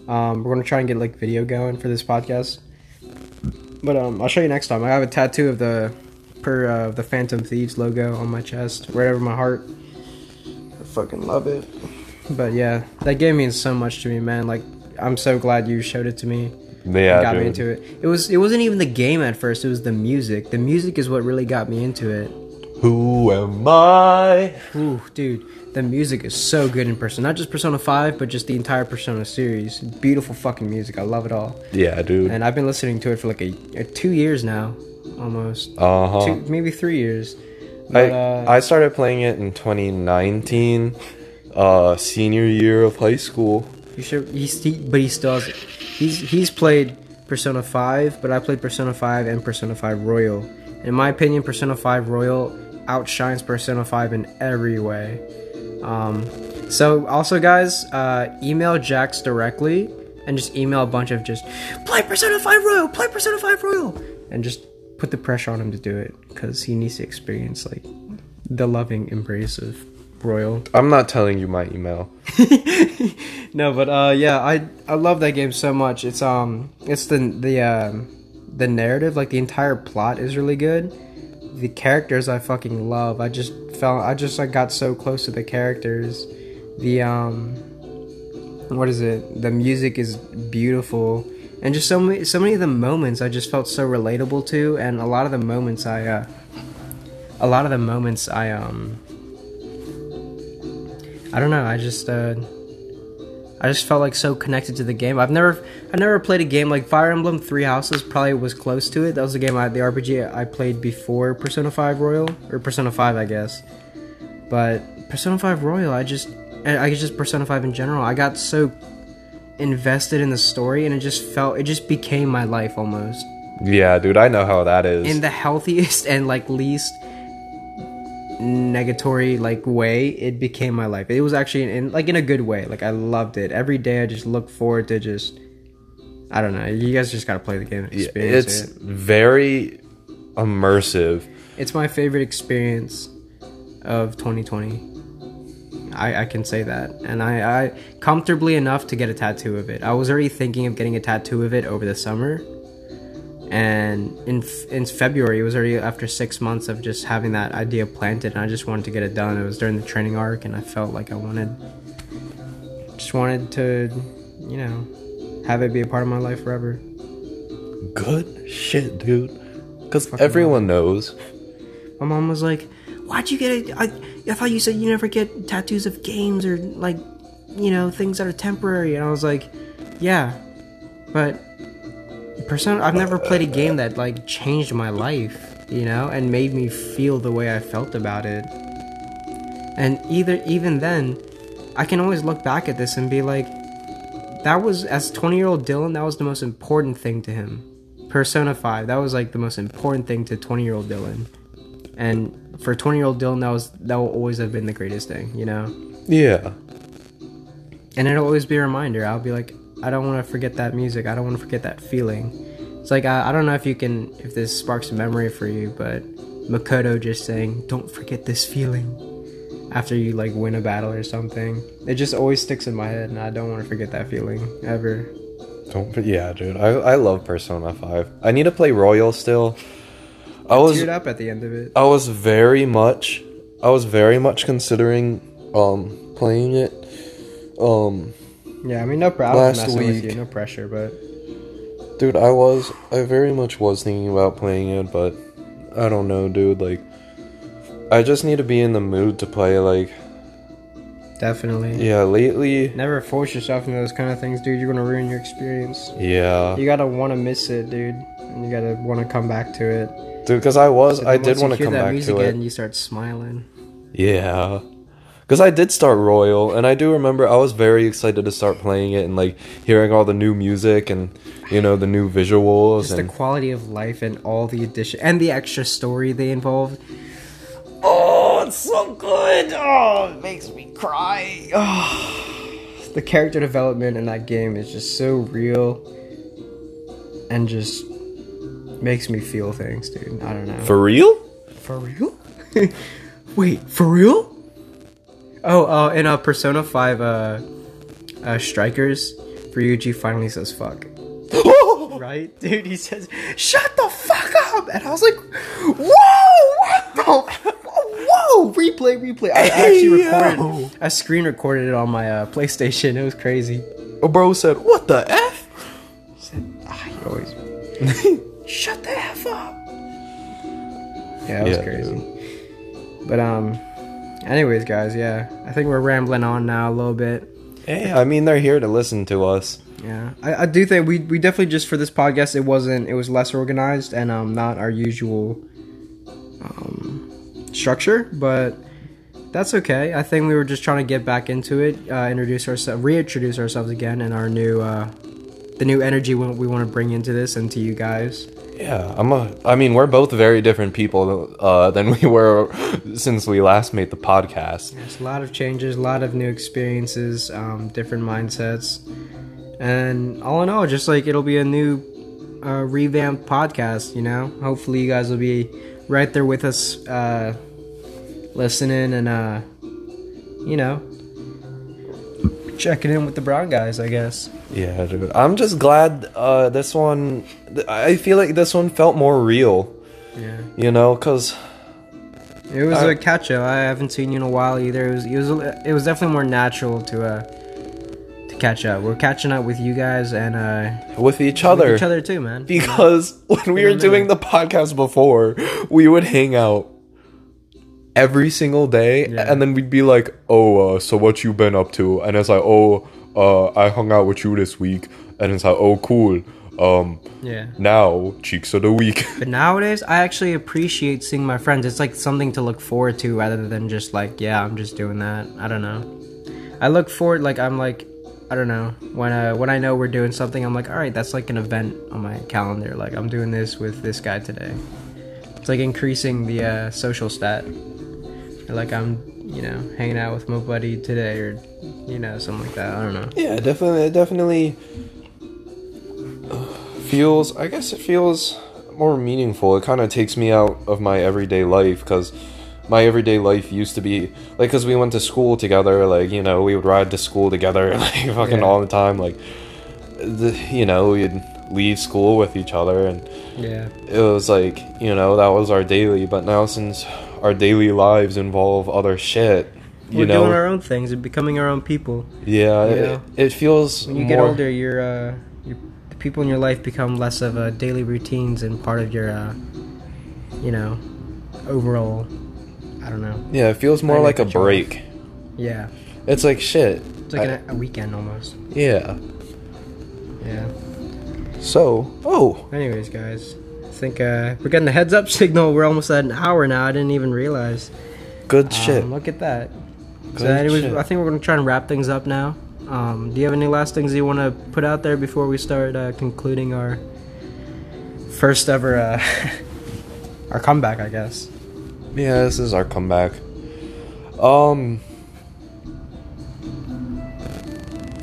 Um, we're gonna try and get like video going for this podcast. But um, I'll show you next time. I have a tattoo of the per uh, the Phantom Thieves logo on my chest, right over my heart. I fucking love it. But yeah, that game means so much to me, man. Like I'm so glad you showed it to me. yeah, got me into it. It was it wasn't even the game at first. It was the music. The music is what really got me into it. Who am I? Ooh, dude, the music is so good in Persona. Not just Persona 5, but just the entire Persona series. Beautiful fucking music. I love it all. Yeah, dude. And I've been listening to it for like a, a two years now, almost. Uh huh. Two, maybe three years. I uh, I started playing it in 2019, uh, senior year of high school. You should. He's, he, but he still has. He's he's played Persona 5, but I played Persona 5 and Persona 5 Royal. In my opinion, Persona 5 Royal outshines Persona 5 in every way. Um, so also, guys, uh, email Jax directly and just email a bunch of just play Persona 5 Royal, play Persona 5 Royal, and just put the pressure on him to do it because he needs to experience like the loving embrace of Royal. I'm not telling you my email. *laughs* no, but uh, yeah, I I love that game so much. It's um, it's the the um, the narrative, like the entire plot is really good. The characters I fucking love. I just felt I just like got so close to the characters. The um, what is it? The music is beautiful, and just so many so many of the moments I just felt so relatable to, and a lot of the moments I uh, a lot of the moments I um. I don't know. I just uh, I just felt like so connected to the game. I've never I never played a game like Fire Emblem Three Houses. Probably was close to it. That was the game I the RPG I played before Persona Five Royal or Persona Five, I guess. But Persona Five Royal, I just I just Persona Five in general. I got so invested in the story, and it just felt it just became my life almost Yeah, dude, I know how that is. in the healthiest *laughs* and like least negatory like way it became my life. It was actually in like in a good way. Like i loved it. Every day i just look forward to just i don't know. You guys just gotta play the game experience it's it. very immersive. it's my favorite experience of 2020 I, I can say that. And I, I comfortably enough to get a tattoo of it. I was already thinking of getting a tattoo of it over the summer and in in February it was already after six months of just having that idea planted and I just wanted to get it done. It was during the training arc and I felt like I wanted just wanted to you know have it be a part of my life forever. Good shit, dude. Because everyone knows. my mom was like why'd you get it? I, I thought you said you never get tattoos of games or like you know things that are temporary. And i was like yeah but persona i've never played a game that like changed my life you know and made me feel the way i felt about it. And either even then i can always look back at this and be like that was as 20 year old dylan that was the most important thing to him. Persona 5 that was like the most important thing to 20 year old dylan. And for 20 year old dylan that was that will always have been the greatest thing you know? Yeah. and it'll always be a reminder. I'll be like i don't want to forget that music i don't want to forget that feeling it's like I, I don't know if you can if this sparks a memory for you but makoto just saying don't forget this feeling after you like win a battle or something it just always sticks in my head and i don't want to forget that feeling ever Don't. Yeah, dude. I I love Persona Five. I need to play Royal still. I was teared up at the end of it I was very much I was very much considering um playing it. Um yeah i mean no problem Last messing with week- you no pressure but dude, I was I very much was thinking about playing it, but I don't know, dude, like I just need to be in the mood to play like definitely yeah, lately never force yourself into those kind of things dude you're gonna ruin your experience yeah. You gotta want to miss it, dude. And you gotta want to come back to it. Dude, cuz I was I did want to come back to it. And you start smiling. Yeah. Because I did start Royal, and I do remember I was very excited to start playing it and like hearing all the new music and you know the new visuals Just the and quality of life and all the addition and the extra story they involved. Oh, it's so good. Oh, it makes me cry. Oh. *sighs* The character development in that game is just so real and just makes me feel things, dude. I don't know. for real. For real? *laughs* Wait, for real? Oh, uh, in uh, Persona 5 uh, uh, Strikers, Ryuji finally says fuck. *gasps* right? *laughs* Dude, he says, shut the fuck up! And I was like, whoa! What the? *laughs* Whoa! Replay, replay. I actually recorded, yo. I screen recorded it on my uh, PlayStation. It was crazy. A bro said, "What the f?" He said, ah, he always, *laughs* shut the F up! Yeah, it was Yeah, crazy. But, um, anyways, guys, yeah. I think we're rambling on now a little bit. Hey, I mean they're here to listen to us. Yeah, I, I do think we we definitely just for this podcast it wasn't it was less organized and um not our usual um structure, but that's okay. I think we were just trying to get back into it, uh, introduce ourselves, reintroduce ourselves again, and our new uh the new energy we, we want to bring into this and to you guys. Yeah, I'm a. I mean, we're both very different people uh, than we were *laughs* since we last made the podcast. There's a lot of changes, a lot of new experiences, um, different mindsets, and all in all, just like it'll be a new uh, revamped podcast. You know, hopefully you guys will be right there with us, uh, listening and uh, you know, checking in with the Brown guys. I guess. Yeah, dude. I'm just glad uh, this one. I feel like this one felt more real. Yeah, You know, cause it was I- a catch up. I haven't seen you in a while either. It was it was it was definitely more natural to uh to catch up. We're catching up with you guys and uh. with each with other. each other too, man. because *laughs* when we were doing the podcast before, we would hang out every single day, Yeah. and then we'd be like, "Oh, uh, so what you been up to?" And it's like, "Oh, uh, I hung out with you this week," and it's like, "Oh, cool." Um, Yeah. now cheeks of the week. *laughs* But nowadays, I actually appreciate seeing my friends. It's like something to look forward to rather than just like, yeah, I'm just doing that. I don't know. I look forward, like, I'm like, I don't know. When uh, when I know we're doing something, I'm like, all right, that's like an event on my calendar. Like, I'm doing this with this guy today. It's like increasing the uh, social stat. Like, I'm, you know, hanging out with my buddy today, or, you know, something like that. I don't know. yeah, definitely, it definitely uh, feels. I guess it feels more meaningful. It kind of takes me out of my everyday life because my everyday life used to be like because we went to school together. Like you know, we would ride to school together, *laughs* like fucking Yeah. all the time. Like the, you know, we'd leave school with each other, and Yeah. it was like you know that was our daily. But now since our daily lives involve other shit, you We're know, doing our own things and becoming our own people. yeah, it, it feels when you more, get older your uh the people in your life become less of a daily routines and part of your uh you know overall i don't know Yeah, it feels more like a you off. break. yeah It's like shit. It's like I- an, a weekend almost. Yeah. Yeah. So, oh, Anyways, guys, think uh, we're getting the heads up *laughs* signal. We're almost at an hour now. I didn't even realize. good shit. Um, look at that. So, Good anyways, shit. I think we're gonna try and wrap things up now. Um, do you have any last things you want to put out there before we start uh, concluding our first ever uh, *laughs* our comeback? I guess. Yeah, this is our comeback. Um,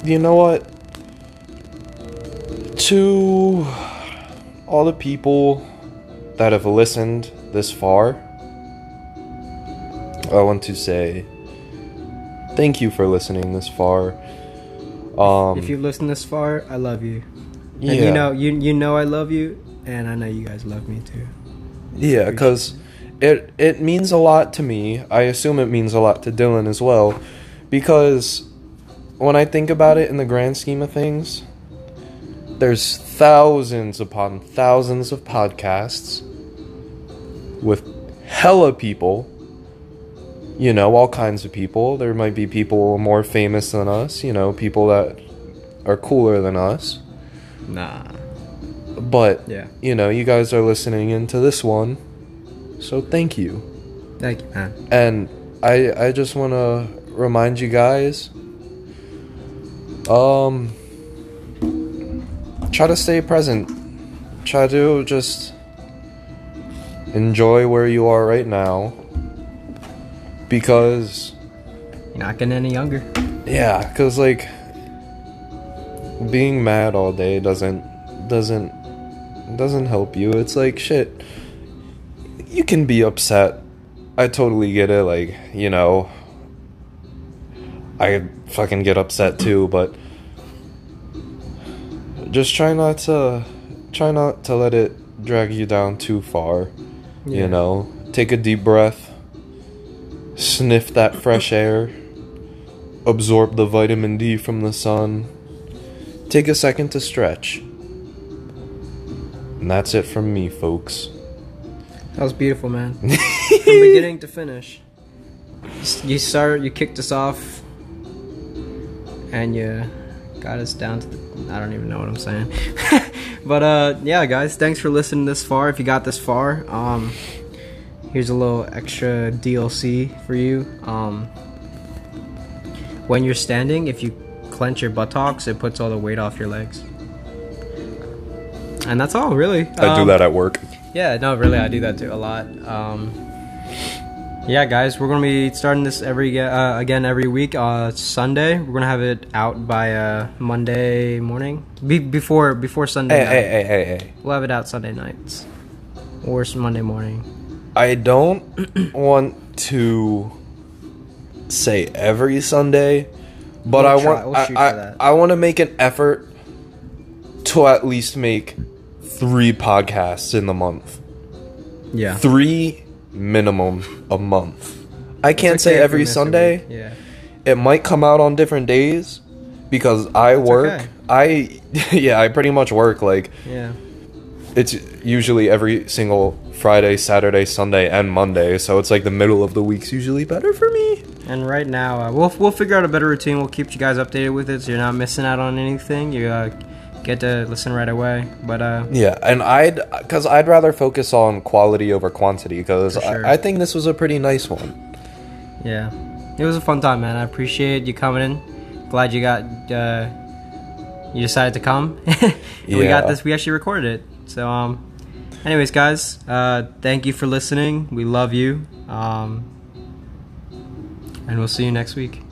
you know what? To all the people that have listened this far, I want to say thank you for listening this far. Um, if you've listened this far, I love you. yeah, And you know, you you know I love you, and I know you guys love me too. Yeah, because it it means a lot to me. I assume it means a lot to Dylan as well, because when I think about it in the grand scheme of things, there's thousands upon thousands of podcasts with hella people. You know, all kinds of people. There might be people more famous than us. You know, people that are cooler than us. Nah. But Yeah. you know, you guys are listening into this one, so thank you. Thank you, man. And I I just want to remind you guys um try to stay present. Try to just enjoy where you are right now because You're not getting any younger. yeah, cuz like being mad all day doesn't doesn't doesn't help you. It's like shit. You can be upset. I totally get it like, you know, I fucking get upset too, but just try not to try not to let it drag you down too far. Yeah. You know, take a deep breath. Sniff that fresh air. Absorb the vitamin D from the sun. Take a second to stretch. And that's it from me, folks. That was beautiful, man. *laughs* From beginning to finish. You start, you kicked us off, and you got us down to the. I don't even know what I'm saying. *laughs* but uh, yeah, guys, thanks for listening this far. If you got this far, um, here's a little extra DLC for you. Um, when you're standing, if you clench your buttocks, it puts all the weight off your legs. And that's all, really. I do Um, that at work. yeah, no, really, I do that too a lot. Um, yeah, guys, we're gonna be starting this every uh, again every week. Uh, Sunday, we're gonna have it out by uh, Monday morning. Be- before before Sunday Hey, night. hey, hey, hey, hey. We'll have it out Sunday nights or Monday morning. I don't *clears throat* want to say every Sunday, but We'll I try- want we'll I, I. I want to make an effort to at least make three podcasts in the month. Yeah, Three minimum a month. I can't It's say okay if we every Sunday. Yeah, It might come out on different days because I work. okay. I *laughs* yeah, I pretty much work like yeah, it's usually every single Friday, Saturday, Sunday, and Monday. So it's like the middle of the week's usually better for me. and right now uh, we'll we'll figure out a better routine. We'll keep you guys updated with it, so you're not missing out on anything. You uh, get to listen right away. But uh, Yeah, and I'd because I'd rather focus on quality over quantity because sure. I, I think this was a pretty nice one. Yeah, it was a fun time, man. I appreciate you coming in. Glad you got uh, you decided to come. *laughs* and We got this. We actually recorded it. So, um, anyways, guys, uh, thank you for listening. We love you. Um, and we'll see you next week.